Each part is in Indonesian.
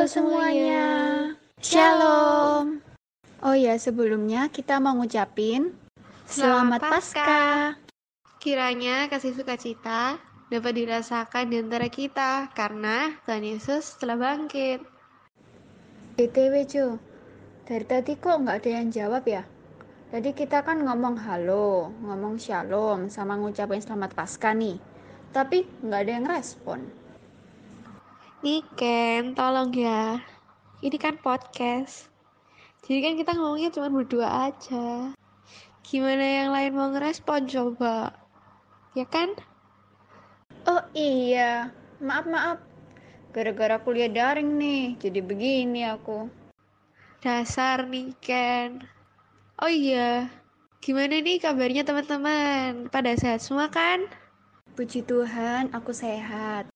Halo semuanya. Shalom. Oh ya, sebelumnya kita mau ngucapin Selamat Selamat Pasca. Kiranya kasih sukacita dapat dirasakan di antara kita karena Tuhan Yesus telah bangkit. BTW cu, dari tadi kok nggak ada yang jawab ya? Tadi kita kan ngomong halo, ngomong shalom, sama ngucapin selamat Pasca nih. Tapi nggak ada yang respon. Nih Ken, tolong ya. Ini kan podcast. Jadi kan kita ngomongnya cuma berdua aja. Gimana yang lain mau ngerespon coba? Ya kan? Oh iya, maaf maaf. Gara-gara kuliah daring nih, jadi begini aku. Dasar nih Ken. Oh iya, gimana nih kabarnya teman-teman? Pada sehat semua kan? Puji Tuhan, aku sehat.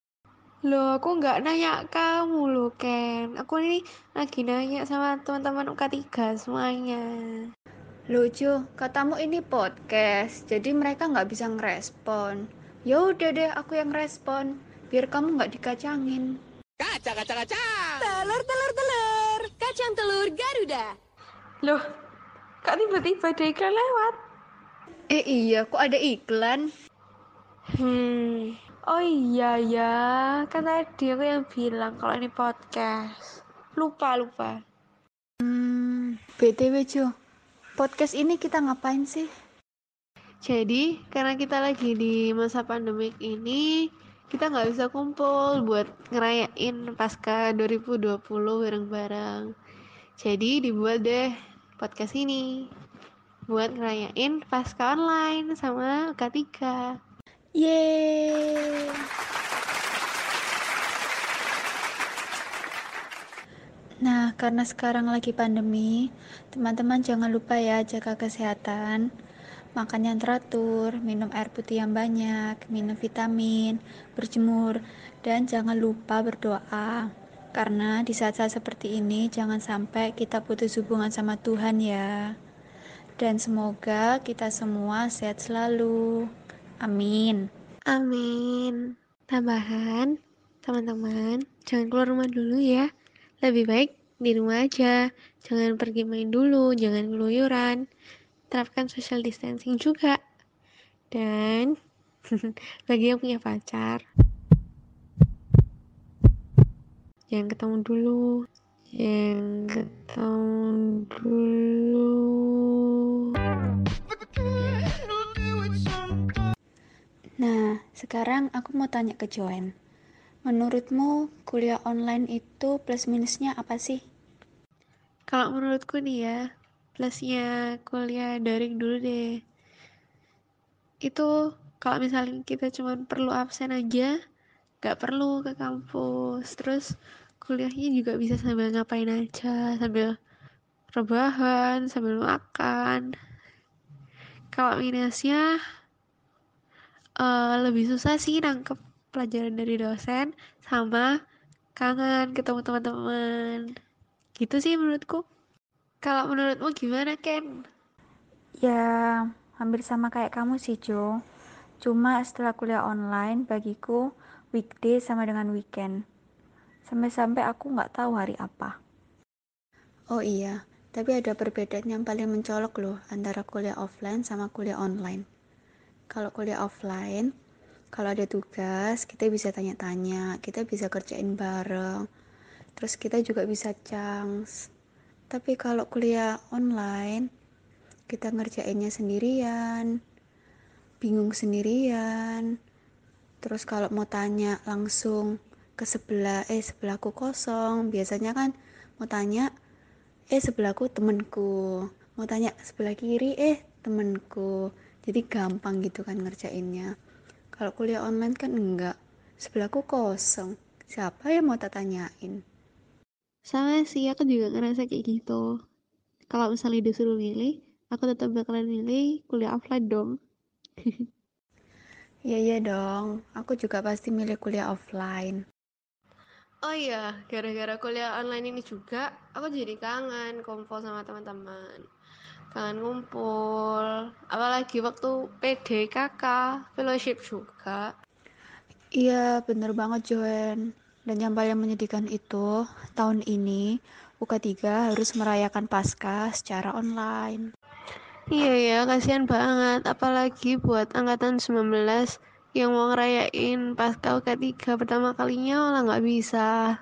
Loh, aku nggak nanya kamu loh, Ken. Aku ini lagi nanya sama teman-teman UK3 semuanya. Lucu, katamu ini podcast, jadi mereka nggak bisa ngerespon. Ya udah deh, aku yang respon, biar kamu nggak dikacangin. Kaca, kaca, kaca. Telur, telur, telur. Kacang telur Garuda. Loh, kok tiba-tiba ada iklan lewat? Eh iya, kok ada iklan? Hmm, oh iya ya, kan tadi aku yang bilang kalau ini podcast. Lupa, lupa. Hmm, BTW Jo, podcast ini kita ngapain sih? Jadi, karena kita lagi di masa pandemik ini, kita nggak bisa kumpul buat ngerayain pasca 2020 bareng-bareng. Jadi, dibuat deh podcast ini buat ngerayain pasca online sama K3. Yeay! Nah, karena sekarang lagi pandemi, teman-teman jangan lupa ya jaga kesehatan, makan yang teratur, minum air putih yang banyak, minum vitamin, berjemur, dan jangan lupa berdoa. Karena di saat-saat seperti ini, jangan sampai kita putus hubungan sama Tuhan ya. Dan semoga kita semua sehat selalu. Amin. Amin. Tambahan, teman-teman, jangan keluar rumah dulu ya. Lebih baik di rumah aja. Jangan pergi main dulu, jangan keluyuran. Terapkan social distancing juga. Dan bagi yang punya pacar, jangan ketemu dulu. Jangan ketemu dulu. Nah, sekarang aku mau tanya ke Joen. Menurutmu kuliah online itu plus minusnya apa sih? Kalau menurutku nih ya, plusnya kuliah daring dulu deh. Itu kalau misalnya kita cuma perlu absen aja, nggak perlu ke kampus. Terus kuliahnya juga bisa sambil ngapain aja, sambil rebahan, sambil makan. Kalau minusnya eh, lebih susah sih nangkep pelajaran dari dosen sama kangen ketemu teman-teman. Gitu sih menurutku. Kalau menurutmu gimana, Ken? Ya, hampir sama kayak kamu sih, Jo. Cuma setelah kuliah online, bagiku weekday sama dengan weekend. Sampai-sampai aku nggak tahu hari apa. Oh iya, tapi ada perbedaan yang paling mencolok loh antara kuliah offline sama kuliah online. Kalau kuliah offline, kalau ada tugas, kita bisa tanya-tanya, kita bisa kerjain bareng, terus kita juga bisa chance. Tapi kalau kuliah online, kita ngerjainnya sendirian, bingung sendirian. Terus kalau mau tanya langsung ke sebelah, eh sebelahku kosong. Biasanya kan mau tanya, eh sebelahku temenku. Mau tanya sebelah kiri, eh temenku. Jadi gampang gitu kan ngerjainnya. Kalau kuliah online kan enggak. Sebelahku kosong. Siapa yang mau tak tanyain? Sama sih, aku juga ngerasa kayak gitu. Kalau misalnya disuruh milih, aku tetap bakalan milih kuliah offline dong. Iya iya dong. Aku juga pasti milih kuliah offline. Oh iya, gara-gara kuliah online ini juga, aku jadi kangen kumpul sama teman-teman. Kangen ngumpul, apalagi waktu PDKK, fellowship juga. Iya, bener banget Joen. Dan yang paling menyedihkan itu, tahun ini UK3 harus merayakan Pasca secara online. Iya ya, kasihan banget. Apalagi buat angkatan 19 yang mau ngerayain Pasca UK3 pertama kalinya malah nggak bisa.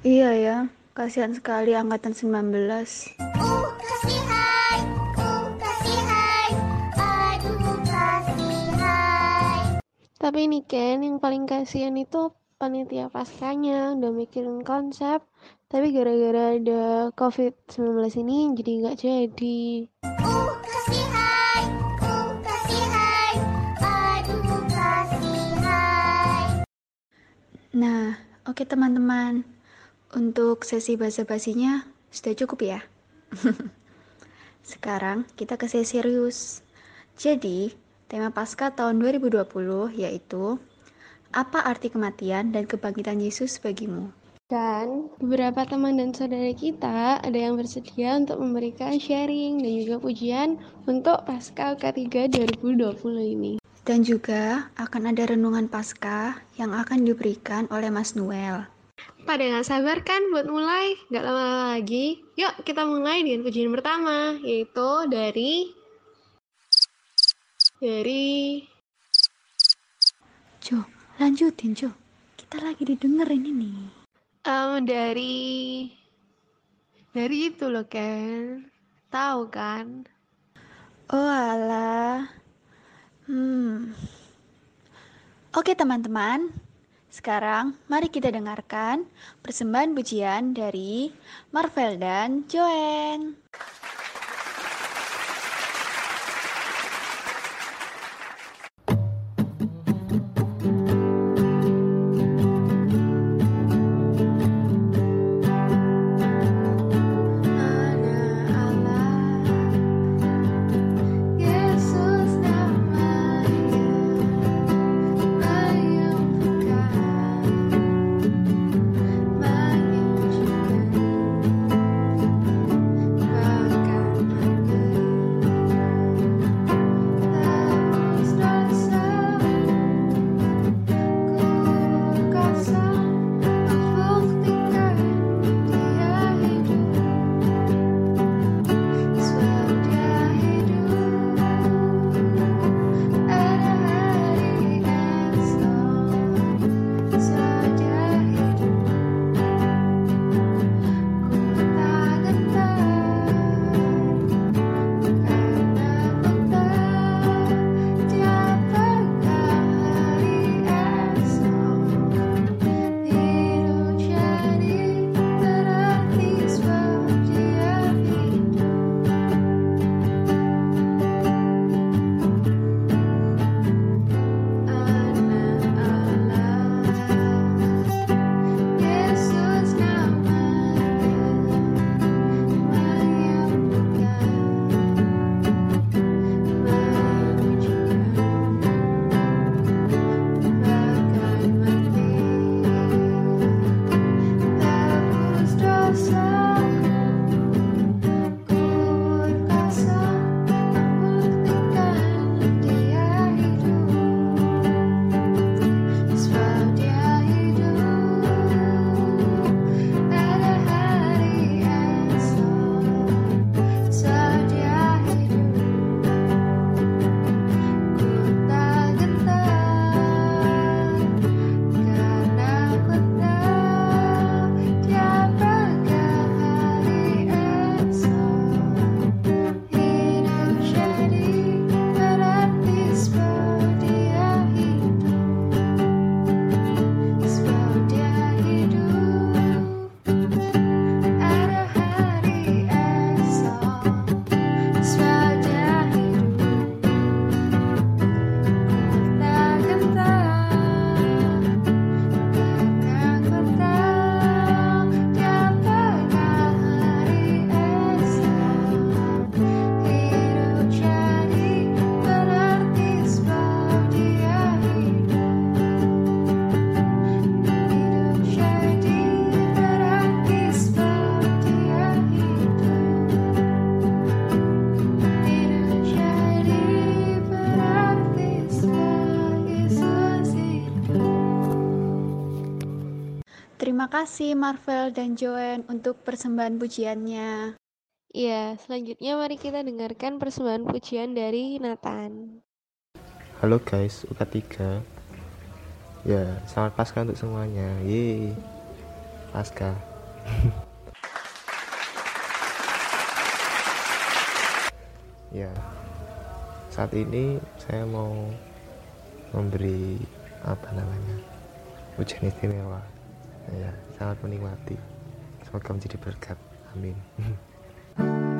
Iya ya, kasihan sekali angkatan 19. Uh, kasihan, uh, kasihan, aduh kasihan. Tapi ini Ken, yang paling kasihan itu panitia paskanya udah mikirin konsep, tapi gara-gara ada COVID-19 ini jadi nggak jadi. Nah, oke teman-teman. Untuk sesi basa-basinya sudah cukup ya. Sekarang kita ke sesi serius. Jadi, tema Paskah tahun 2020 yaitu apa arti kematian dan kebangkitan Yesus bagimu? Dan beberapa teman dan saudara kita ada yang bersedia untuk memberikan sharing dan juga pujian untuk Paskah K3 2020 ini. Dan juga akan ada renungan Paskah yang akan diberikan oleh Mas Noel. Pada nggak sabar kan buat mulai? Nggak lama lagi. Yuk kita mulai dengan pujian pertama, yaitu dari dari Jo, lanjutin Jo. Kita lagi didengerin ini. em, dari dari itu loh Ken. Tahu kan? Oh alah. Hmm. Oke teman-teman, sekarang mari kita dengarkan persembahan pujian dari Marvel dan Joanne. Kasih Marvel dan Joanne untuk persembahan pujiannya. Iya, selanjutnya mari kita dengarkan persembahan pujian dari Nathan. Halo guys, UK3 Ya, selamat pasca untuk semuanya. Yeay Pasca Ya Saat ini saya mau Memberi Apa namanya Ujian istimewa. Ya, sangat menikmati. Semoga menjadi berkat. Amin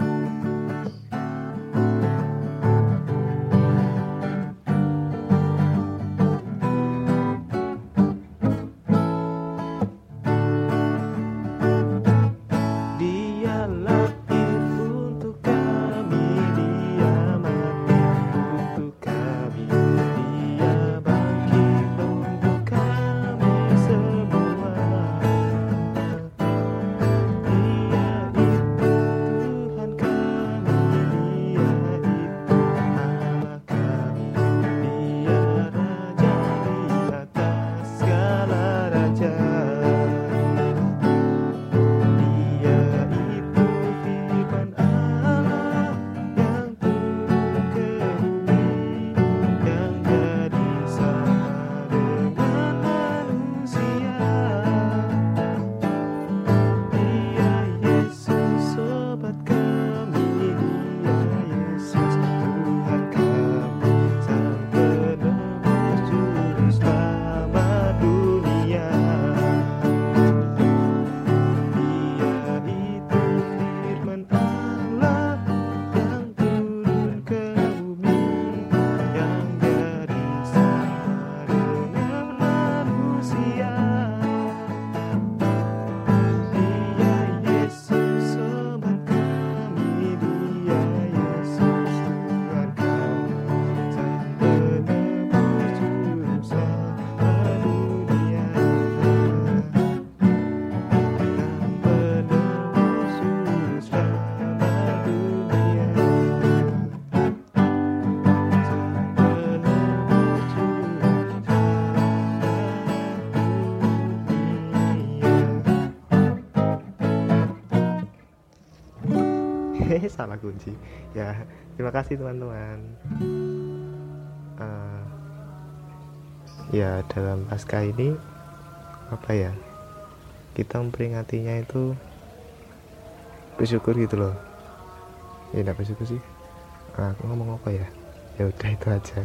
salah kunci. Ya terima kasih teman-teman. Eh, ya dalam pasca ini apa ya kita memperingatinya itu bersyukur gitu loh. Ya enggak bersyukur sih. Ah, aku ngomong apa ya? Ya udah itu aja.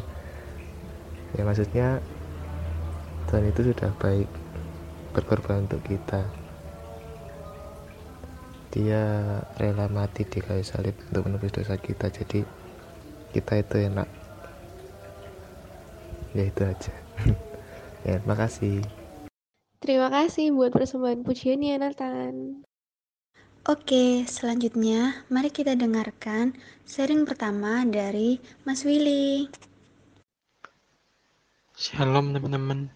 Ya maksudnya Tuhan itu sudah baik berkorban untuk kita dia rela mati di kayu salib untuk menebus dosa kita jadi kita itu enak ya itu aja ya terima kasih Terima kasih buat persembahan pujiannya Nathan. Oke, selanjutnya mari kita dengarkan sharing pertama dari Mas Willy. Shalom teman-teman.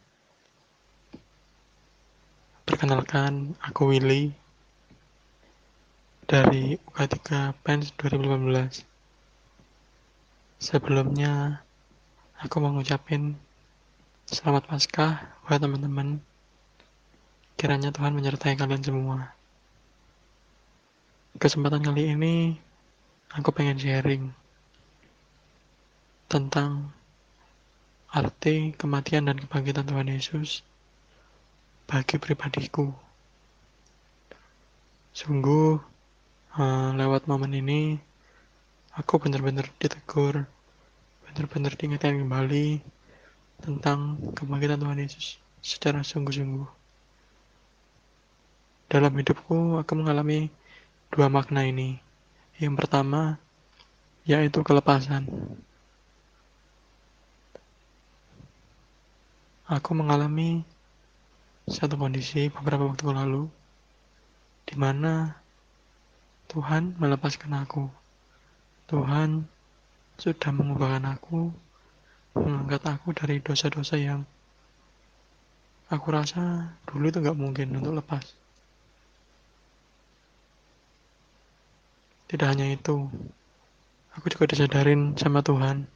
Perkenalkan, aku Willy dari UK3 PENS 2015. Sebelumnya, aku mau ngucapin selamat Paskah buat teman-teman. Kiranya Tuhan menyertai kalian semua. Kesempatan kali ini, aku pengen sharing tentang arti kematian dan kebangkitan Tuhan Yesus bagi pribadiku. Sungguh, eh, lewat momen ini, aku benar-benar ditegur, benar-benar diingatkan kembali tentang kebangkitan Tuhan Yesus secara sungguh-sungguh. Dalam hidupku, aku mengalami dua makna ini. Yang pertama, yaitu kelepasan. Aku mengalami satu kondisi beberapa waktu lalu di mana Tuhan melepaskan aku. Tuhan sudah mengubahkan aku, mengangkat aku dari dosa-dosa yang aku rasa dulu itu nggak mungkin untuk lepas. Tidak hanya itu, aku juga disadarin sama Tuhan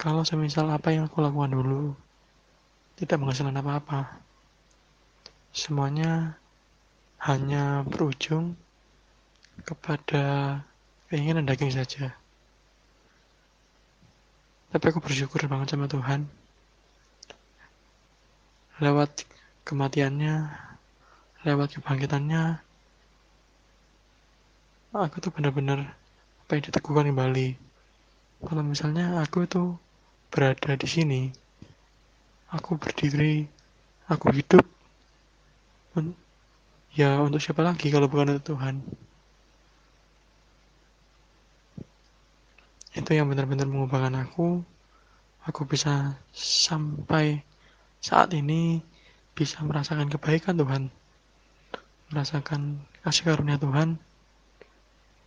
kalau semisal apa yang aku lakukan dulu tidak menghasilkan apa-apa. semuanya hanya berujung kepada keinginan daging saja. Tapi aku bersyukur banget sama Tuhan. Lewat kematiannya, lewat kebangkitannya, aku tuh benar-benar apa yang diteguhkan kembali. Kalau misalnya aku itu berada di sini, aku berdiri, aku hidup, ya untuk siapa lagi kalau bukan untuk Tuhan. Itu yang benar-benar mengubahkan aku. Aku bisa sampai saat ini bisa merasakan kebaikan Tuhan. Merasakan kasih karunia Tuhan.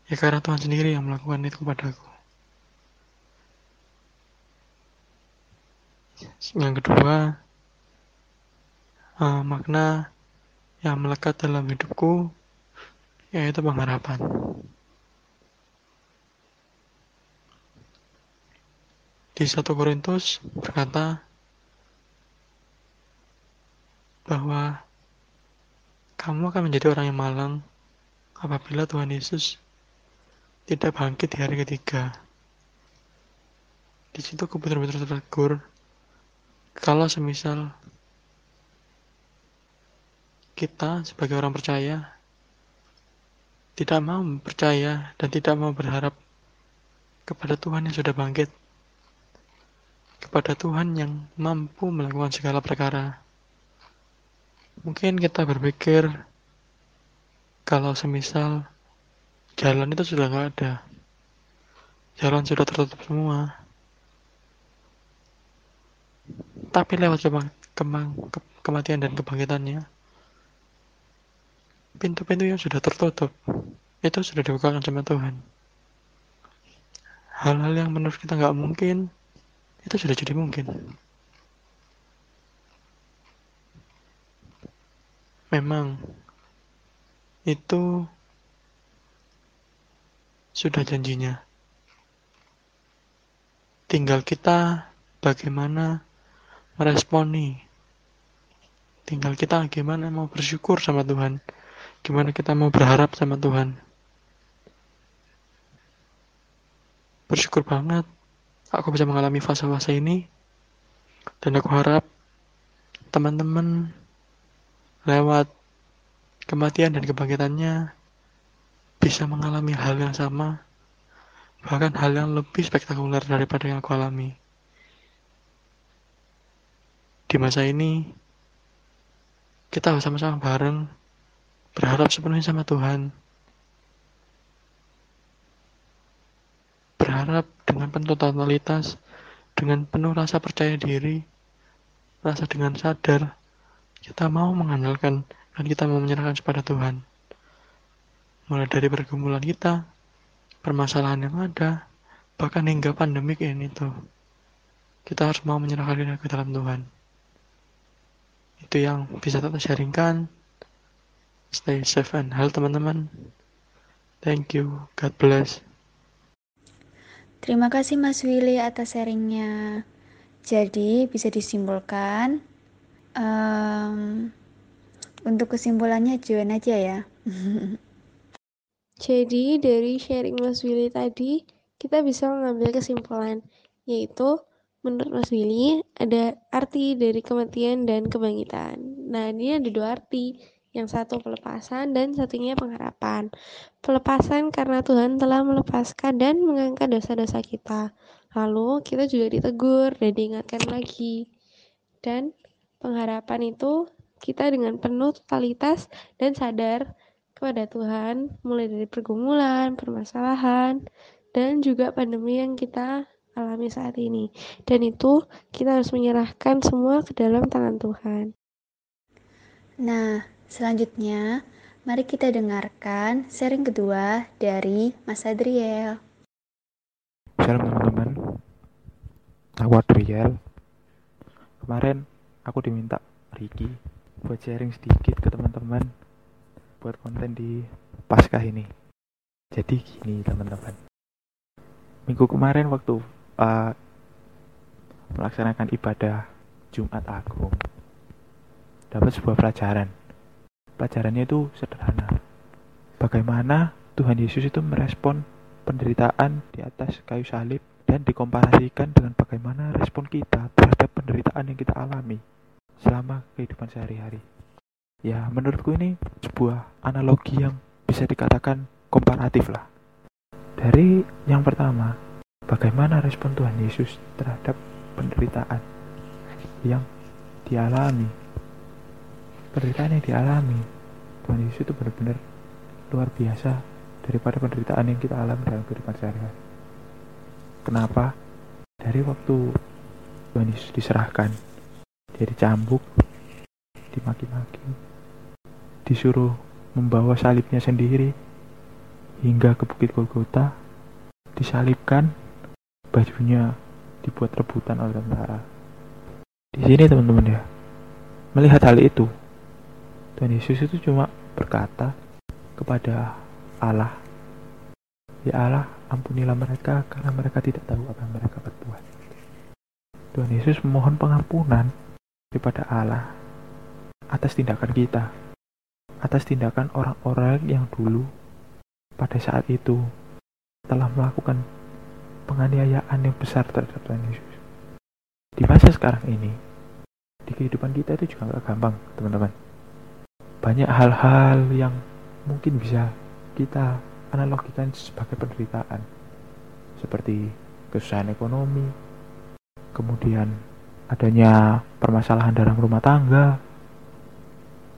Ya karena Tuhan sendiri yang melakukan itu kepadaku. Yang kedua, eh, makna yang melekat dalam hidupku yaitu pengharapan. Di 1 Korintus berkata bahwa kamu akan menjadi orang yang malang apabila Tuhan Yesus tidak bangkit di hari ketiga. Di situ aku benar-benar tertegur kalau semisal kita sebagai orang percaya tidak mau percaya dan tidak mau berharap kepada Tuhan yang sudah bangkit, kepada Tuhan yang mampu melakukan segala perkara. Mungkin kita berpikir kalau semisal jalan itu sudah nggak ada, jalan sudah tertutup semua. Tapi lewat kebang- kemang- ke- kematian dan kebangkitannya, pintu-pintu yang sudah tertutup itu sudah dibukakan sama Tuhan. Hal-hal yang menurut kita nggak mungkin itu sudah jadi mungkin. Memang itu sudah janjinya. Tinggal kita bagaimana meresponi. Tinggal kita gimana mau bersyukur sama Tuhan. Gimana kita mau berharap sama Tuhan. Bersyukur banget aku bisa mengalami fase-fase ini. Dan aku harap teman-teman lewat kematian dan kebangkitannya bisa mengalami hal yang sama. Bahkan hal yang lebih spektakuler daripada yang aku alami. Di masa ini, kita sama-sama bareng berharap sepenuhnya sama Tuhan. Berharap dengan penuh totalitas, dengan penuh rasa percaya diri, rasa dengan sadar, kita mau mengandalkan dan kita mau menyerahkan kepada Tuhan. Mulai dari pergumulan kita, permasalahan yang ada, bahkan hingga pandemik ini tuh. Kita harus mau menyerahkan diri ke dalam Tuhan. Itu yang bisa kita sharingkan. Stay safe and healthy teman-teman. Thank you. God bless. Terima kasih Mas Willy atas sharingnya. Jadi bisa disimpulkan em, untuk kesimpulannya Joan aja ya. Jadi dari sharing Mas Willy tadi, kita bisa mengambil kesimpulan, yaitu menurut Mas Willy ada arti dari kematian dan kebangkitan. Nah, ini ada dua arti. Yang satu pelepasan dan satunya pengharapan. Pelepasan karena Tuhan telah melepaskan dan mengangkat dosa-dosa kita. Lalu kita juga ditegur dan diingatkan lagi. Dan pengharapan itu kita dengan penuh totalitas dan sadar kepada Tuhan, mulai dari pergumulan, permasalahan, dan juga pandemi yang kita alami saat ini. Dan itu kita harus menyerahkan semua ke dalam tangan Tuhan. Nah, selanjutnya mari kita dengarkan sharing kedua dari Mas Adriel. Shalom teman-teman. Aku Adriel. Kemarin aku diminta Ricky Buat sharing sedikit ke teman-teman Buat konten di Paskah ini. Jadi gini teman-teman. Minggu kemarin waktu uh, Melaksanakan ibadah Jumat Agung Dapat sebuah pelajaran pelajarannya itu sederhana. Bagaimana Tuhan Yesus itu merespon penderitaan di atas kayu salib dan dikomparasikan dengan bagaimana respon kita terhadap penderitaan yang kita alami selama kehidupan sehari-hari. Ya, menurutku ini sebuah analogi yang bisa dikatakan komparatif lah. Dari yang pertama, bagaimana respon Tuhan Yesus terhadap penderitaan yang dialami. Penderitaan yang dialami, Tuhan Yesus itu benar-benar luar biasa daripada penderitaan yang kita alami dalam kehidupan sehari-hari. Kenapa? Dari waktu Tuhan Yesus diserahkan, dia dicambuk, dimaki-maki, disuruh membawa salibnya sendiri hingga ke Bukit Golgota, disalibkan, bajunya dibuat rebutan oleh tentara. Di sini teman-teman ya, melihat hal itu, Tuhan Yesus itu cuma berkata kepada Allah, Ya Allah, ampunilah mereka karena mereka tidak tahu apa yang mereka berbuat. Tuhan Yesus memohon pengampunan kepada Allah atas tindakan kita, atas tindakan orang-orang yang dulu pada saat itu telah melakukan penganiayaan yang besar terhadap Tuhan Yesus. Di masa sekarang ini, di kehidupan kita itu juga gak gampang, teman-teman. Banyak hal-hal yang mungkin bisa kita analogikan sebagai penderitaan, seperti kesusahan ekonomi, kemudian adanya permasalahan dalam rumah tangga,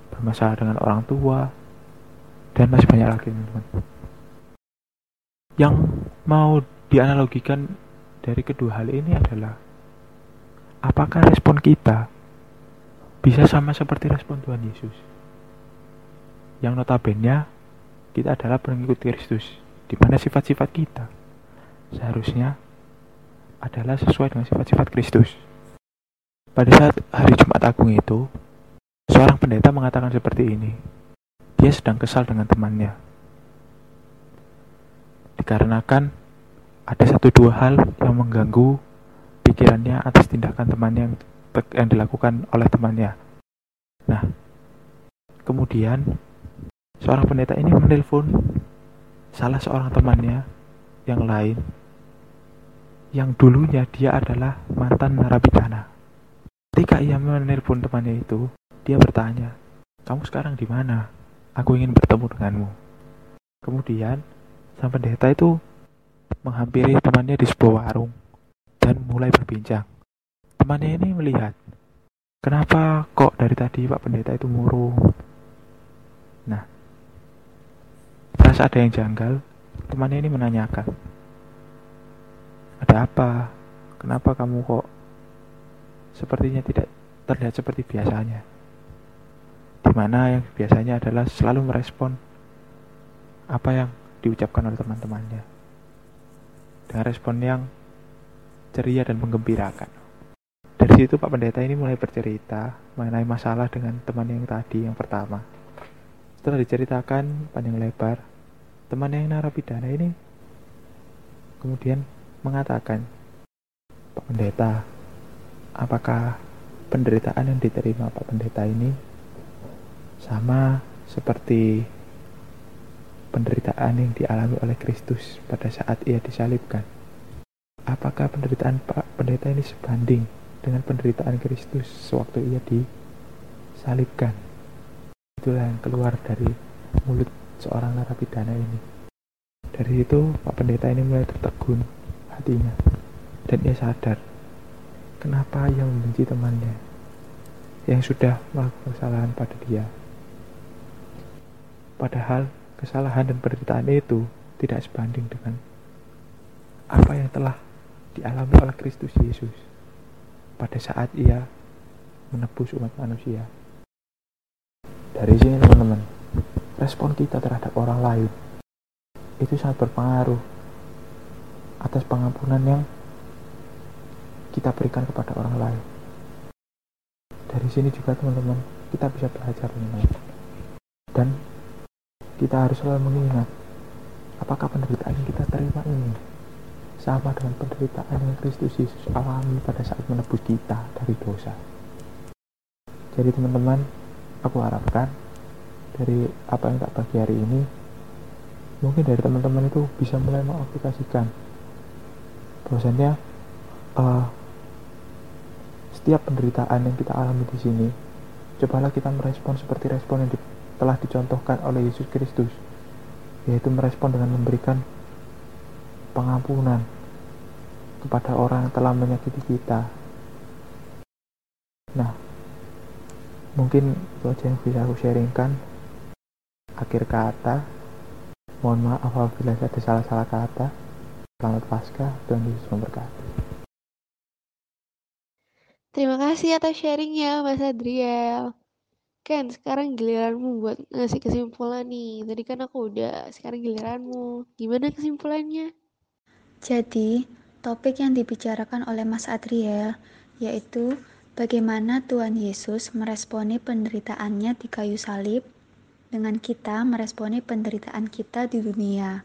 bermasalah dengan orang tua, dan masih banyak lagi, teman-teman. Yang mau dianalogikan dari kedua hal ini adalah apakah respon kita bisa sama seperti respon Tuhan Yesus yang notabene kita adalah pengikut Kristus di mana sifat-sifat kita seharusnya adalah sesuai dengan sifat-sifat Kristus. Pada saat hari Jumat Agung itu seorang pendeta mengatakan seperti ini. Dia sedang kesal dengan temannya. Dikarenakan ada satu dua hal yang mengganggu pikirannya atas tindakan temannya yang, yang dilakukan oleh temannya. Nah, kemudian seorang pendeta ini menelpon salah seorang temannya yang lain yang dulunya dia adalah mantan narapidana. Ketika ia menelpon temannya itu, dia bertanya, "Kamu sekarang di mana? Aku ingin bertemu denganmu." Kemudian, sang pendeta itu menghampiri temannya di sebuah warung dan mulai berbincang. Temannya ini melihat, kenapa kok dari tadi Pak Pendeta itu murung? Nah, merasa ada yang janggal, temannya ini menanyakan, ada apa? Kenapa kamu kok sepertinya tidak terlihat seperti biasanya? Di mana yang biasanya adalah selalu merespon apa yang diucapkan oleh teman-temannya dengan respon yang ceria dan menggembirakan. Dari situ Pak Pendeta ini mulai bercerita mengenai masalah dengan teman yang tadi yang pertama. Setelah diceritakan panjang lebar, teman yang narapidana ini kemudian mengatakan, Pak Pendeta, apakah penderitaan yang diterima Pak Pendeta ini sama seperti penderitaan yang dialami oleh Kristus pada saat ia disalibkan. Apakah penderitaan Pak Pendeta ini sebanding dengan penderitaan Kristus sewaktu ia disalibkan? Itulah yang keluar dari mulut seorang narapidana ini. Dari itu Pak Pendeta ini mulai tertegun hatinya dan ia sadar kenapa ia membenci temannya yang sudah melakukan kesalahan pada dia. Padahal kesalahan dan penderitaan itu tidak sebanding dengan apa yang telah dialami oleh Kristus Yesus pada saat ia menebus umat manusia. Dari sini teman-teman, respon kita terhadap orang lain itu sangat berpengaruh atas pengampunan yang kita berikan kepada orang lain. Dari sini juga teman-teman, kita bisa belajar teman-teman. Dan kita harus selalu mengingat apakah penderitaan yang kita terima ini sama dengan penderitaan yang Kristus Yesus alami pada saat menebus kita dari dosa. Jadi teman-teman, aku harapkan dari apa yang tak bagi hari ini mungkin dari teman-teman itu bisa mulai mengaplikasikan. Bahwasannya uh, setiap penderitaan yang kita alami di sini cobalah kita merespon seperti respon yang di, telah dicontohkan oleh Yesus Kristus yaitu merespon dengan memberikan pengampunan kepada orang yang telah menyakiti kita. Nah mungkin itu aja yang bisa aku sharingkan akhir kata mohon maaf apabila ada salah-salah kata selamat pasca Tuhan Yesus memberkati Terima kasih atas sharingnya Mas Adriel. Ken, sekarang giliranmu buat ngasih kesimpulan nih. Tadi kan aku udah, sekarang giliranmu. Gimana kesimpulannya? Jadi, topik yang dibicarakan oleh Mas Adriel yaitu bagaimana Tuhan Yesus meresponi penderitaannya di kayu salib dengan kita meresponi penderitaan kita di dunia.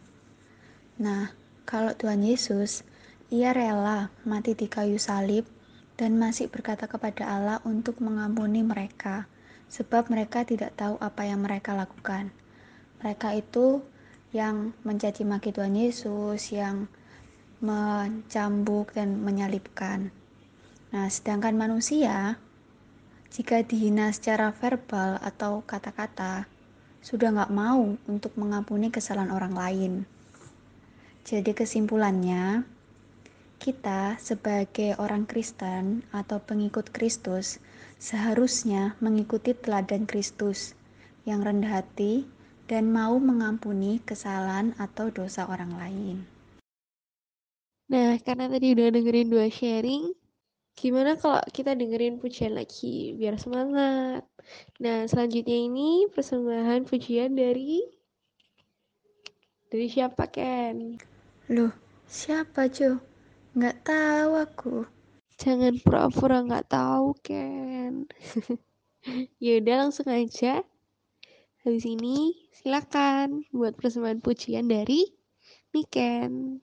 Nah, kalau Tuhan Yesus, ia rela mati di kayu salib dan masih berkata kepada Allah untuk mengampuni mereka, sebab mereka tidak tahu apa yang mereka lakukan. Mereka itu yang mencaci maki Tuhan Yesus, yang mencambuk dan menyalibkan. Nah, sedangkan manusia, jika dihina secara verbal atau kata-kata, sudah nggak mau untuk mengampuni kesalahan orang lain. Jadi kesimpulannya, kita sebagai orang Kristen atau pengikut Kristus seharusnya mengikuti teladan Kristus yang rendah hati dan mau mengampuni kesalahan atau dosa orang lain. Nah, karena tadi udah dengerin dua sharing, gimana kalau kita dengerin pujian lagi biar semangat? Nah, selanjutnya ini persembahan pujian dari dari siapa Ken? Loh, siapa Jo? Nggak tahu aku. Jangan pura-pura nggak tahu Ken. ya udah langsung aja. Habis ini silakan buat persembahan pujian dari Niken.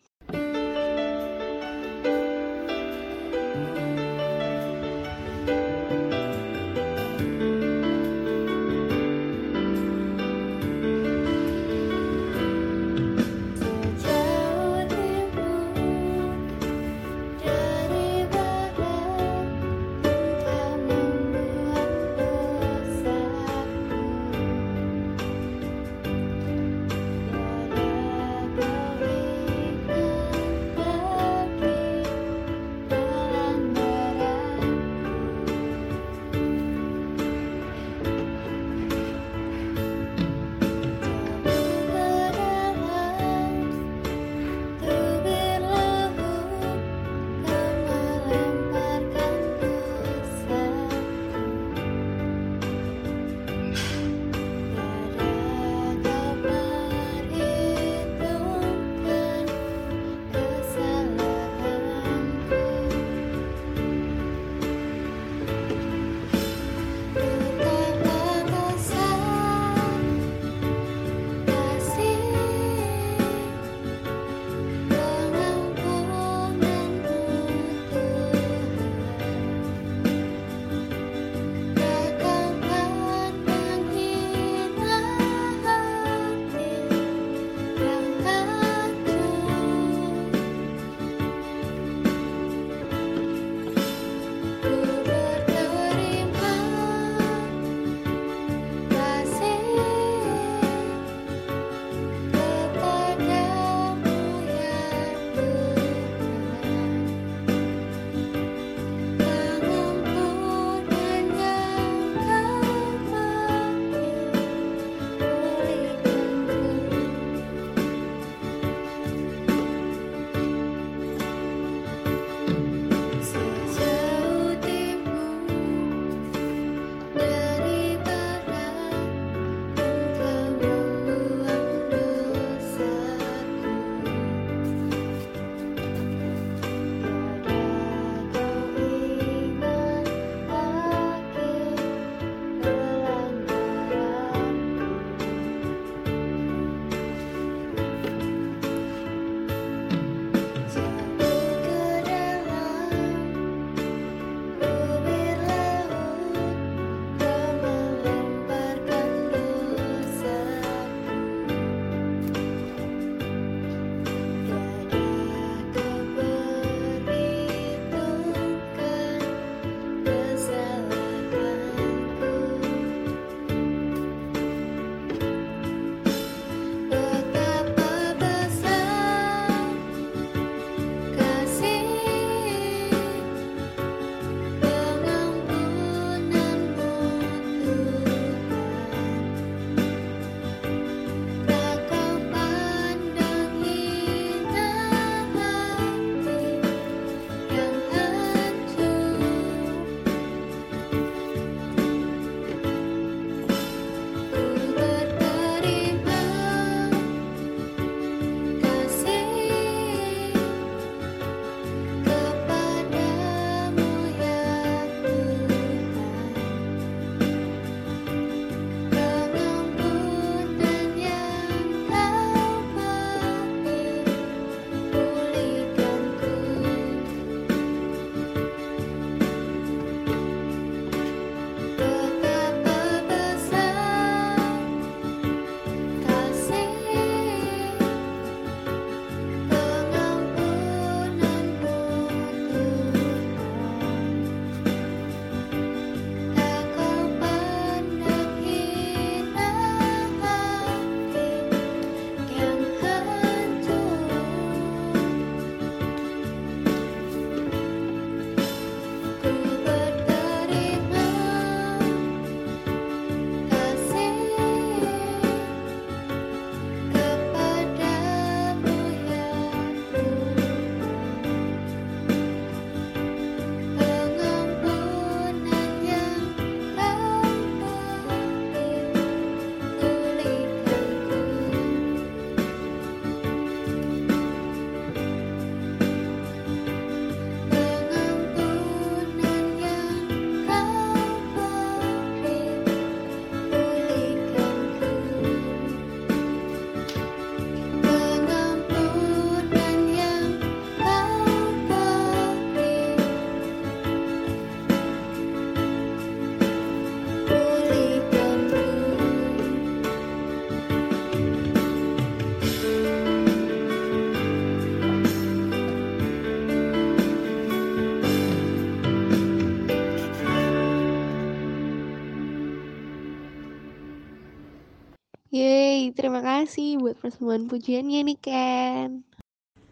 Terima kasih buat persembahan pujiannya nih Ken.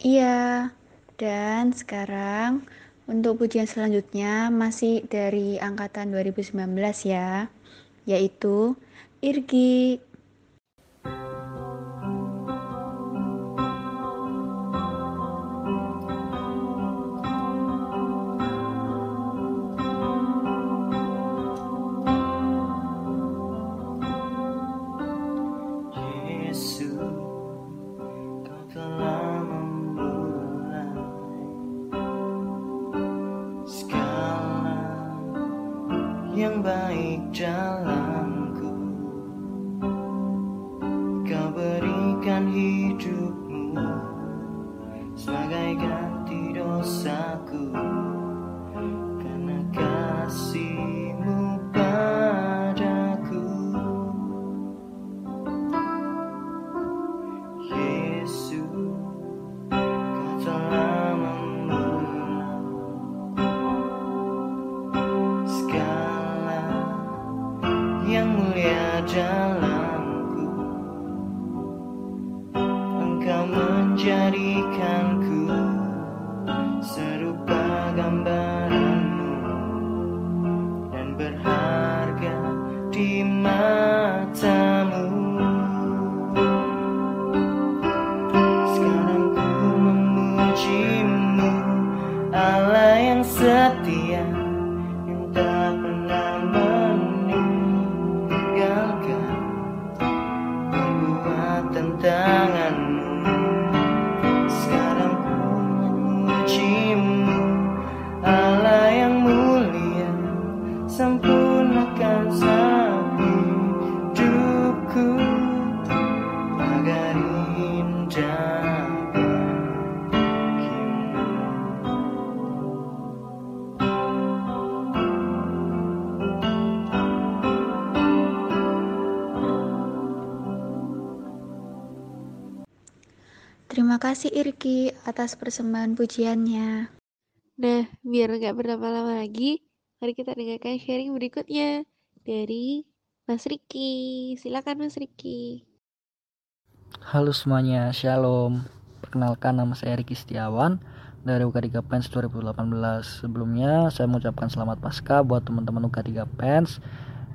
Iya, dan sekarang untuk pujian selanjutnya masih dari angkatan 2019 ya, yaitu Irgi. Kasih Irgi atas persembahan pujiannya. Nah, biar nggak berlama-lama lagi, mari kita dengarkan sharing berikutnya dari Mas Riki. Silakan Mas Riki. Halo semuanya, Shalom. Perkenalkan nama saya Riki Setiawan dari UK3 Pens 2018. Sebelumnya saya mengucapkan selamat pasca buat teman-teman UK3 Pens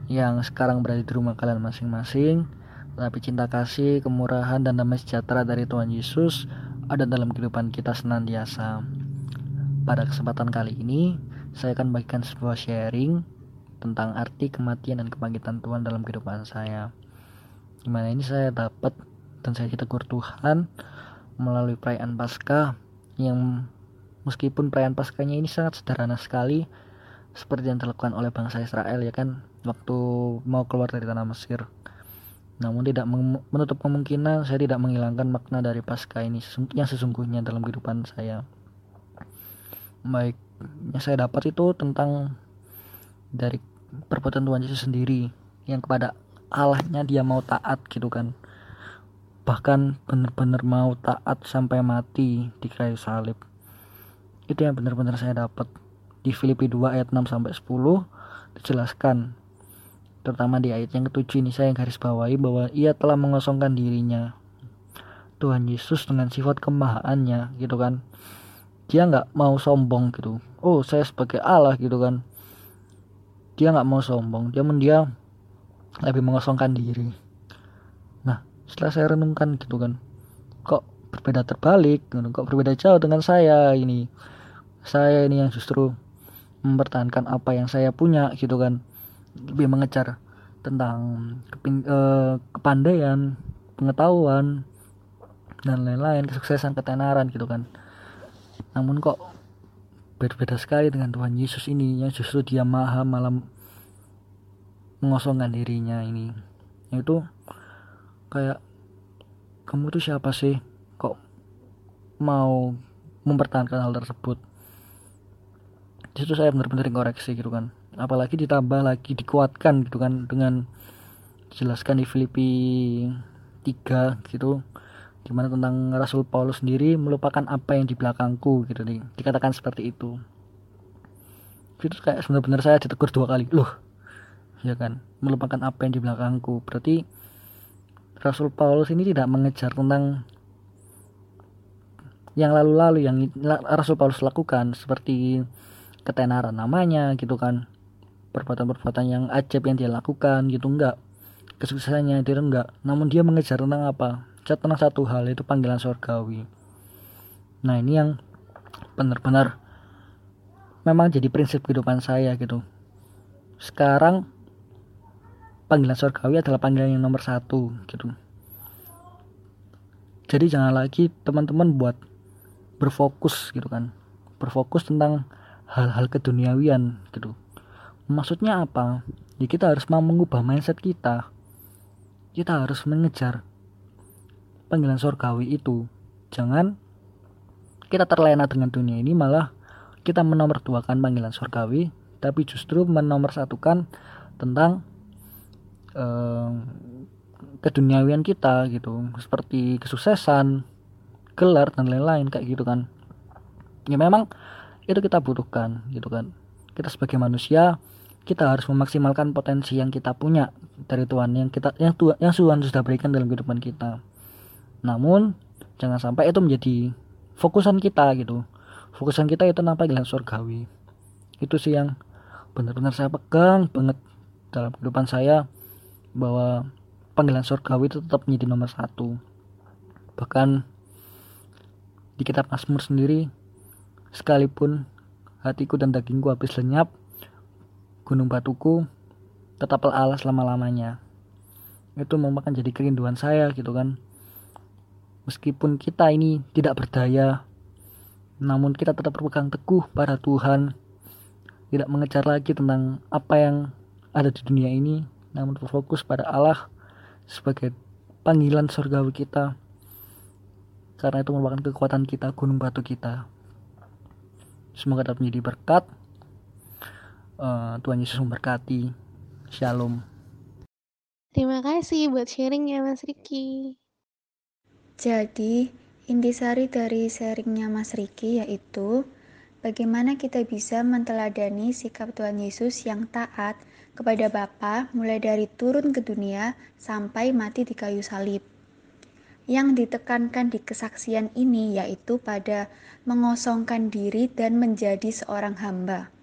yang sekarang berada di rumah kalian masing-masing. Tapi cinta kasih, kemurahan, dan damai sejahtera dari Tuhan Yesus ada dalam kehidupan kita senantiasa. Pada kesempatan kali ini, saya akan bagikan sebuah sharing tentang arti kematian dan kebangkitan Tuhan dalam kehidupan saya. Gimana ini saya dapat dan saya ditegur Tuhan melalui perayaan Paskah yang meskipun perayaan Paskahnya ini sangat sederhana sekali seperti yang dilakukan oleh bangsa Israel ya kan waktu mau keluar dari tanah Mesir. Namun tidak menutup kemungkinan saya tidak menghilangkan makna dari Paskah ini yang sesungguhnya dalam kehidupan saya. Baik, yang saya dapat itu tentang dari perbuatan Tuhan Yesus sendiri yang kepada Allahnya dia mau taat gitu kan. Bahkan benar-benar mau taat sampai mati di kayu salib. Itu yang benar-benar saya dapat. Di Filipi 2 ayat 6 sampai 10 dijelaskan terutama di ayat yang ketujuh ini saya garis bawahi bahwa ia telah mengosongkan dirinya. Tuhan Yesus dengan sifat kemahaannya gitu kan. Dia nggak mau sombong gitu. Oh saya sebagai Allah gitu kan. Dia nggak mau sombong dia mendiam lebih mengosongkan diri. Nah setelah saya renungkan gitu kan kok berbeda terbalik gitu. kok berbeda jauh dengan saya ini. Saya ini yang justru mempertahankan apa yang saya punya gitu kan lebih mengejar tentang keping, eh, kepandaian pengetahuan dan lain-lain kesuksesan ketenaran gitu kan. Namun kok berbeda sekali dengan Tuhan Yesus ini yang justru dia maha malam mengosongkan dirinya ini. Itu kayak kamu tuh siapa sih? Kok mau mempertahankan hal tersebut? Situ saya benar-benar koreksi gitu kan apalagi ditambah lagi dikuatkan gitu kan dengan dijelaskan di Filipi 3 gitu gimana tentang Rasul Paulus sendiri melupakan apa yang di belakangku gitu nih dikatakan seperti itu. Itu kayak benar-benar saya ditegur dua kali loh ya kan melupakan apa yang di belakangku. Berarti Rasul Paulus ini tidak mengejar tentang yang lalu-lalu yang Rasul Paulus lakukan seperti ketenaran namanya gitu kan perbuatan-perbuatan yang ajaib yang dia lakukan gitu enggak. Kesuksesannya dia enggak. Namun dia mengejar tentang apa? Tentang satu hal itu panggilan surgawi nah ini yang benar-benar memang jadi prinsip kehidupan saya gitu. Sekarang panggilan surgawi adalah panggilan yang nomor satu gitu. Jadi jangan lagi teman-teman buat berfokus gitu kan. Berfokus tentang hal-hal keduniawian gitu maksudnya apa? Ya kita harus mau mengubah mindset kita. Kita harus mengejar panggilan surgawi itu. Jangan kita terlena dengan dunia ini malah kita menomorduakan panggilan surgawi tapi justru menomorsatukan tentang eh, keduniawian kita gitu. Seperti kesuksesan gelar dan lain-lain kayak gitu kan. Ya memang itu kita butuhkan gitu kan. Kita sebagai manusia kita harus memaksimalkan potensi yang kita punya dari Tuhan yang kita yang Tuhan yang Tuhan sudah berikan dalam kehidupan kita. Namun jangan sampai itu menjadi fokusan kita gitu. Fokusan kita itu nampak panggilan surgawi. Itu sih yang benar-benar saya pegang banget dalam kehidupan saya bahwa panggilan surgawi itu tetap menjadi nomor satu. Bahkan di kitab Mazmur sendiri sekalipun hatiku dan dagingku habis lenyap gunung batuku tetaplah Allah selama-lamanya itu merupakan jadi kerinduan saya gitu kan. Meskipun kita ini tidak berdaya namun kita tetap berpegang teguh pada Tuhan. Tidak mengejar lagi tentang apa yang ada di dunia ini namun berfokus pada Allah sebagai panggilan surgawi kita. Karena itu merupakan kekuatan kita gunung batu kita. Semoga dapat menjadi berkat Eh, Tuhan Yesus memberkati Shalom Terima kasih buat sharingnya Mas Riki. Jadi, intisari dari sharingnya Mas Riki yaitu bagaimana kita bisa menteladani sikap Tuhan Yesus yang taat kepada Bapa mulai dari turun ke dunia sampai mati di kayu salib. Yang ditekankan di kesaksian ini yaitu pada mengosongkan diri dan menjadi seorang hamba,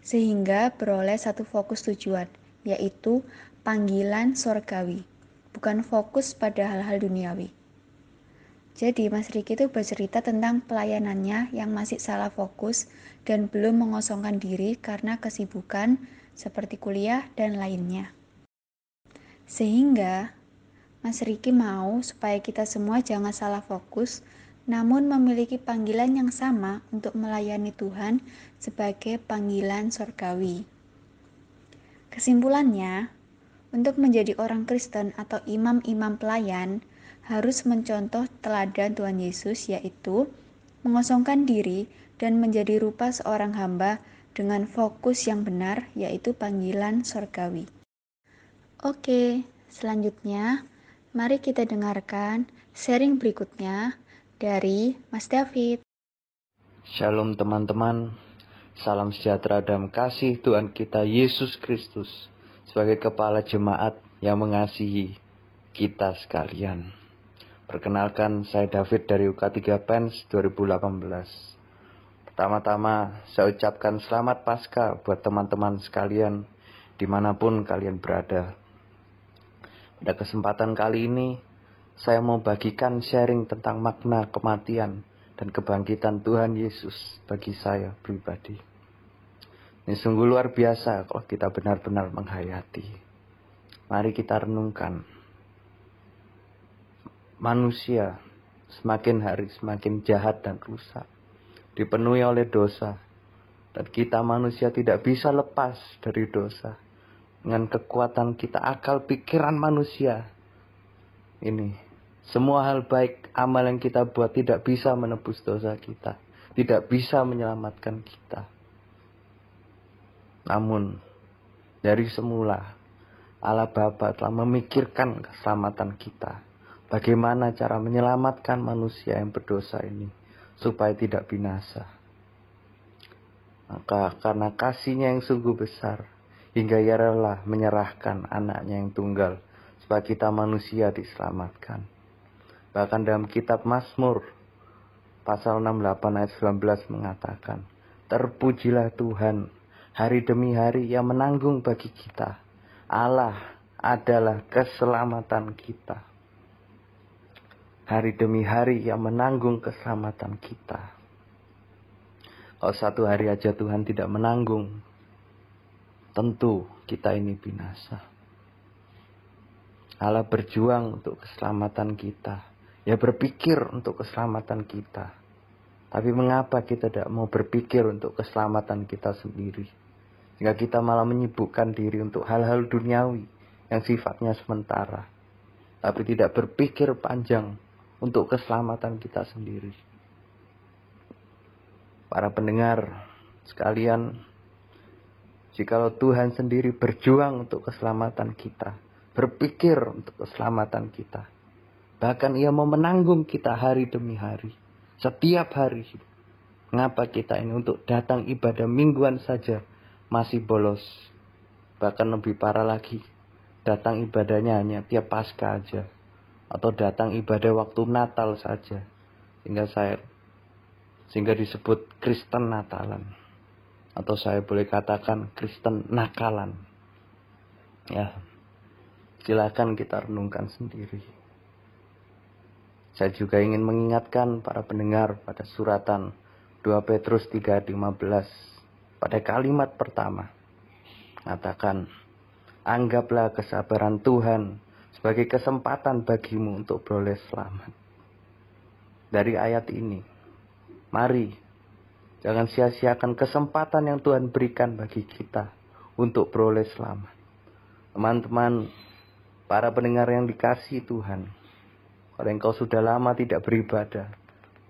sehingga beroleh satu fokus tujuan, yaitu panggilan sorgawi, bukan fokus pada hal-hal duniawi. Jadi Mas Riki itu bercerita tentang pelayanannya yang masih salah fokus dan belum mengosongkan diri karena kesibukan seperti kuliah dan lainnya. Sehingga Mas Riki mau supaya kita semua jangan salah fokus namun memiliki panggilan yang sama untuk melayani Tuhan sebagai panggilan sorgawi. Kesimpulannya, untuk menjadi orang Kristen atau imam-imam pelayan harus mencontoh teladan Tuhan Yesus yaitu mengosongkan diri dan menjadi rupa seorang hamba dengan fokus yang benar yaitu panggilan sorgawi. Oke, selanjutnya mari kita dengarkan sharing berikutnya dari Mas David. Shalom teman-teman, salam sejahtera dan kasih Tuhan kita Yesus Kristus sebagai kepala jemaat yang mengasihi kita sekalian. Perkenalkan saya David dari UK3 Pens 2018. Pertama-tama saya ucapkan selamat Pasca buat teman-teman sekalian di mana pun kalian berada. Pada kesempatan kali ini saya mau bagikan sharing tentang makna kematian dan kebangkitan Tuhan Yesus bagi saya pribadi. Ini sungguh luar biasa kalau kita benar-benar menghayati. Mari kita renungkan. Manusia semakin hari semakin jahat dan rusak. Dipenuhi oleh dosa. Dan kita manusia tidak bisa lepas dari dosa. Dengan kekuatan kita akal pikiran manusia. Ini semua hal baik amal yang kita buat tidak bisa menebus dosa kita. Tidak bisa menyelamatkan kita. Namun, dari semula, Allah Bapa telah memikirkan keselamatan kita. Bagaimana cara menyelamatkan manusia yang berdosa ini supaya tidak binasa. Maka karena kasihnya yang sungguh besar, hingga ia rela menyerahkan anaknya yang tunggal supaya kita manusia diselamatkan. Bahkan dalam kitab Mazmur pasal 68 ayat 19 mengatakan, Terpujilah Tuhan hari demi hari yang menanggung bagi kita. Allah adalah keselamatan kita. Hari demi hari yang menanggung keselamatan kita. Kalau satu hari aja Tuhan tidak menanggung, tentu kita ini binasa. Allah berjuang untuk keselamatan kita. Ya berpikir untuk keselamatan kita. Tapi mengapa kita tidak mau berpikir untuk keselamatan kita sendiri? Sehingga kita malah menyibukkan diri untuk hal-hal duniawi yang sifatnya sementara. Tapi tidak berpikir panjang untuk keselamatan kita sendiri. Para pendengar sekalian, jikalau Tuhan sendiri berjuang untuk keselamatan kita, berpikir untuk keselamatan kita, bahkan Ia mau menanggung kita hari demi hari, setiap hari. Mengapa kita ini untuk datang ibadah mingguan saja masih bolos? Bahkan lebih parah lagi, datang ibadahnya hanya tiap pasca aja. Atau datang ibadah waktu Natal saja. Sehingga saya sehingga disebut Kristen Natalan. Atau saya boleh katakan Kristen nakalan. Ya silakan kita renungkan sendiri saya juga ingin mengingatkan para pendengar pada suratan 2 Petrus 3:15 pada kalimat pertama katakan anggaplah kesabaran Tuhan sebagai kesempatan bagimu untuk beroleh selamat. Dari ayat ini, mari jangan sia-siakan kesempatan yang Tuhan berikan bagi kita untuk beroleh selamat. Teman-teman, para pendengar yang dikasih Tuhan, kalau engkau sudah lama tidak beribadah,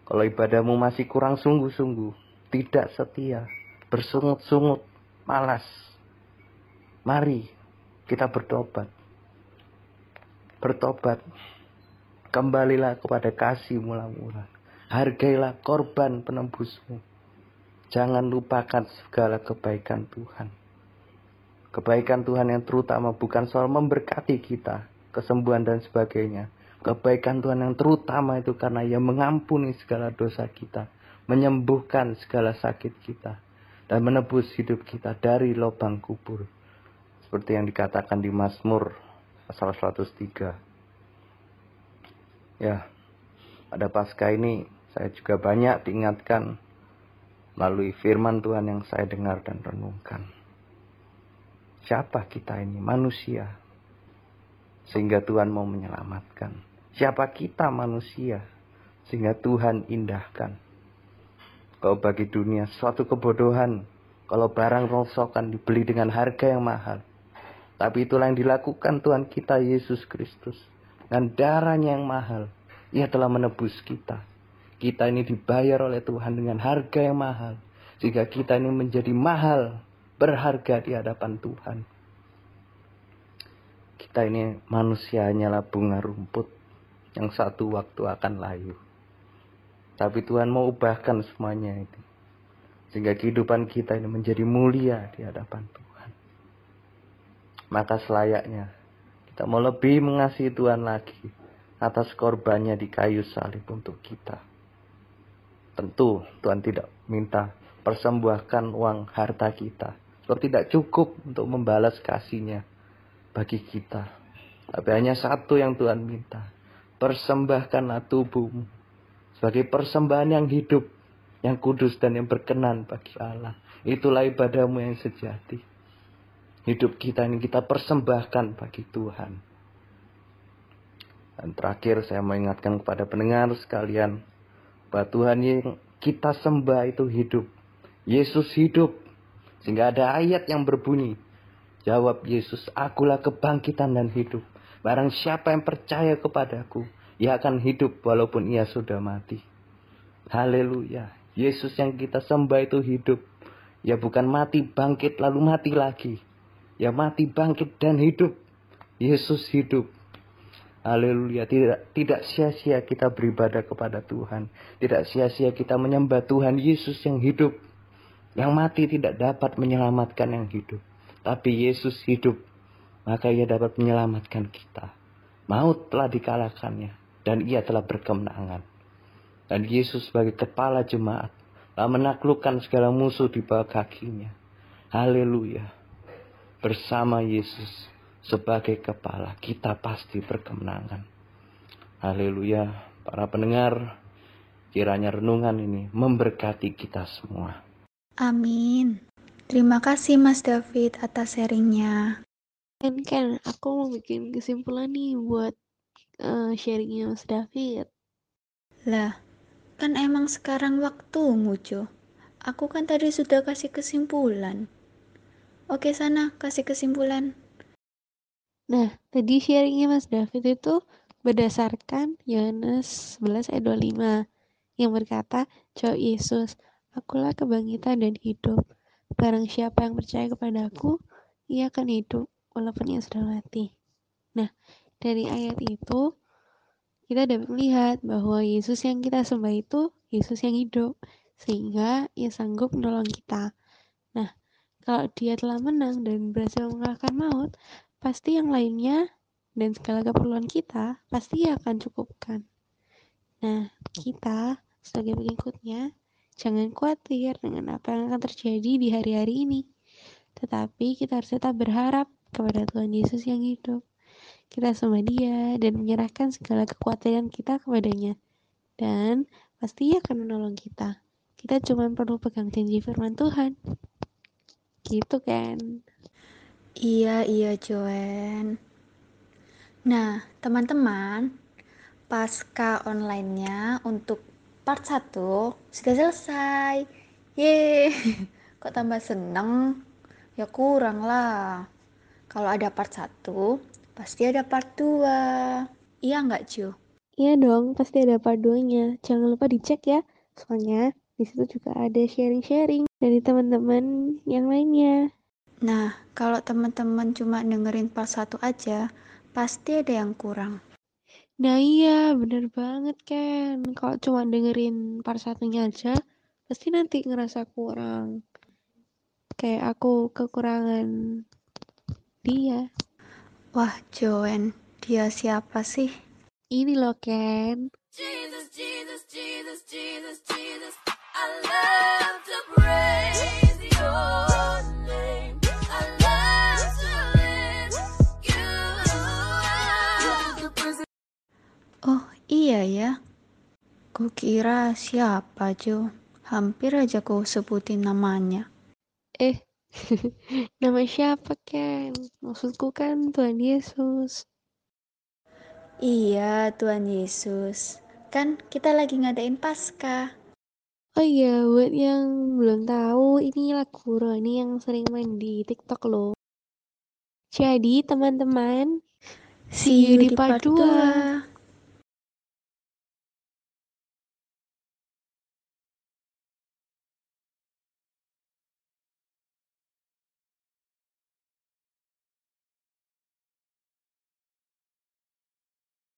kalau ibadahmu masih kurang sungguh-sungguh, tidak setia, bersungut-sungut, malas, mari kita bertobat bertobat. Kembalilah kepada kasih mula-mula. Hargailah korban penembusmu. Jangan lupakan segala kebaikan Tuhan. Kebaikan Tuhan yang terutama bukan soal memberkati kita, kesembuhan dan sebagainya. Kebaikan Tuhan yang terutama itu karena ia mengampuni segala dosa kita, menyembuhkan segala sakit kita, dan menebus hidup kita dari lubang kubur. Seperti yang dikatakan di Mazmur pasal 103. Ya, pada pasca ini saya juga banyak diingatkan melalui firman Tuhan yang saya dengar dan renungkan. Siapa kita ini? Manusia. Sehingga Tuhan mau menyelamatkan. Siapa kita manusia? Sehingga Tuhan indahkan. Kalau bagi dunia suatu kebodohan. Kalau barang rongsokan dibeli dengan harga yang mahal. Tapi itulah yang dilakukan Tuhan kita Yesus Kristus. Dengan darahnya yang mahal. Ia telah menebus kita. Kita ini dibayar oleh Tuhan dengan harga yang mahal. Sehingga kita ini menjadi mahal. Berharga di hadapan Tuhan. Kita ini manusia hanyalah bunga rumput. Yang satu waktu akan layu. Tapi Tuhan mau ubahkan semuanya itu. Sehingga kehidupan kita ini menjadi mulia di hadapan Tuhan maka selayaknya kita mau lebih mengasihi Tuhan lagi atas korbannya di kayu salib untuk kita. Tentu Tuhan tidak minta persembahkan uang harta kita. Sebab tidak cukup untuk membalas kasihnya bagi kita. Tapi hanya satu yang Tuhan minta. Persembahkanlah tubuhmu sebagai persembahan yang hidup, yang kudus dan yang berkenan bagi Allah. Itulah ibadahmu yang sejati. Hidup kita ini kita persembahkan bagi Tuhan. Dan terakhir saya mau ingatkan kepada pendengar sekalian. Bahwa Tuhan yang kita sembah itu hidup. Yesus hidup. Sehingga ada ayat yang berbunyi. Jawab Yesus, akulah kebangkitan dan hidup. Barang siapa yang percaya kepadaku, ia akan hidup walaupun ia sudah mati. Haleluya. Yesus yang kita sembah itu hidup. Ya bukan mati bangkit lalu mati lagi ya mati bangkit dan hidup. Yesus hidup. Haleluya. Tidak tidak sia-sia kita beribadah kepada Tuhan. Tidak sia-sia kita menyembah Tuhan Yesus yang hidup. Yang mati tidak dapat menyelamatkan yang hidup. Tapi Yesus hidup. Maka ia dapat menyelamatkan kita. Maut telah dikalahkannya dan ia telah berkemenangan. Dan Yesus sebagai kepala jemaat telah menaklukkan segala musuh di bawah kakinya. Haleluya. Bersama Yesus sebagai kepala kita pasti berkemenangan. Haleluya. Para pendengar, kiranya renungan ini memberkati kita semua. Amin. Terima kasih Mas David atas sharingnya. Kan kan aku mau bikin kesimpulan nih buat eh, sharingnya Mas David. Lah, kan emang sekarang waktumu, Jo. Aku kan tadi sudah kasih kesimpulan. Oke, sana kasih kesimpulan. Nah, tadi sharingnya Mas David itu berdasarkan Yohanes 11 ayat 25 yang berkata, Jawab Yesus, akulah kebangkitan dan hidup. Barang siapa yang percaya kepadaku, ia akan hidup walaupun ia sudah mati. Nah, dari ayat itu kita dapat melihat bahwa Yesus yang kita sembah itu Yesus yang hidup sehingga ia sanggup menolong kita. Nah, kalau dia telah menang dan berhasil mengalahkan maut, pasti yang lainnya dan segala keperluan kita pasti ia akan cukupkan. Nah, kita sebagai pengikutnya jangan khawatir dengan apa yang akan terjadi di hari-hari ini. Tetapi kita harus tetap berharap kepada Tuhan Yesus yang hidup. Kita sembah dia dan menyerahkan segala kekhawatiran kita kepadanya. Dan pasti ia akan menolong kita. Kita cuma perlu pegang janji firman Tuhan. Gitu kan. Iya, iya, Joen. Nah, teman-teman, pasca online-nya untuk part 1 sudah selesai. Yeay, kok tambah seneng? Ya kurang lah. Kalau ada part 1, pasti ada part 2. Iya nggak, Jo? Iya dong, pasti ada part 2-nya. Jangan lupa dicek ya. Soalnya di situ juga ada sharing-sharing dari teman-teman yang lainnya. Nah, kalau teman-teman cuma dengerin part 1 aja, pasti ada yang kurang. Nah iya, bener banget kan. Kalau cuma dengerin part satunya aja, pasti nanti ngerasa kurang. Kayak aku kekurangan dia. Wah, Joen, dia siapa sih? Ini loh Ken. Jesus, Jesus, Jesus, Jesus, Jesus. I love to praise your name. I love to lift you up. Oh, iya ya. Kukira siapa, Jo? Hampir aja kau sebutin namanya. Eh, nama siapa Ken? Maksudku kan Tuhan Yesus. Iya, Tuhan Yesus. Kan kita lagi ngadain Paskah. Oh iya, buat yang belum tahu, ini lagu Roni yang sering main di TikTok loh. Jadi teman-teman, See you di part dua. 2.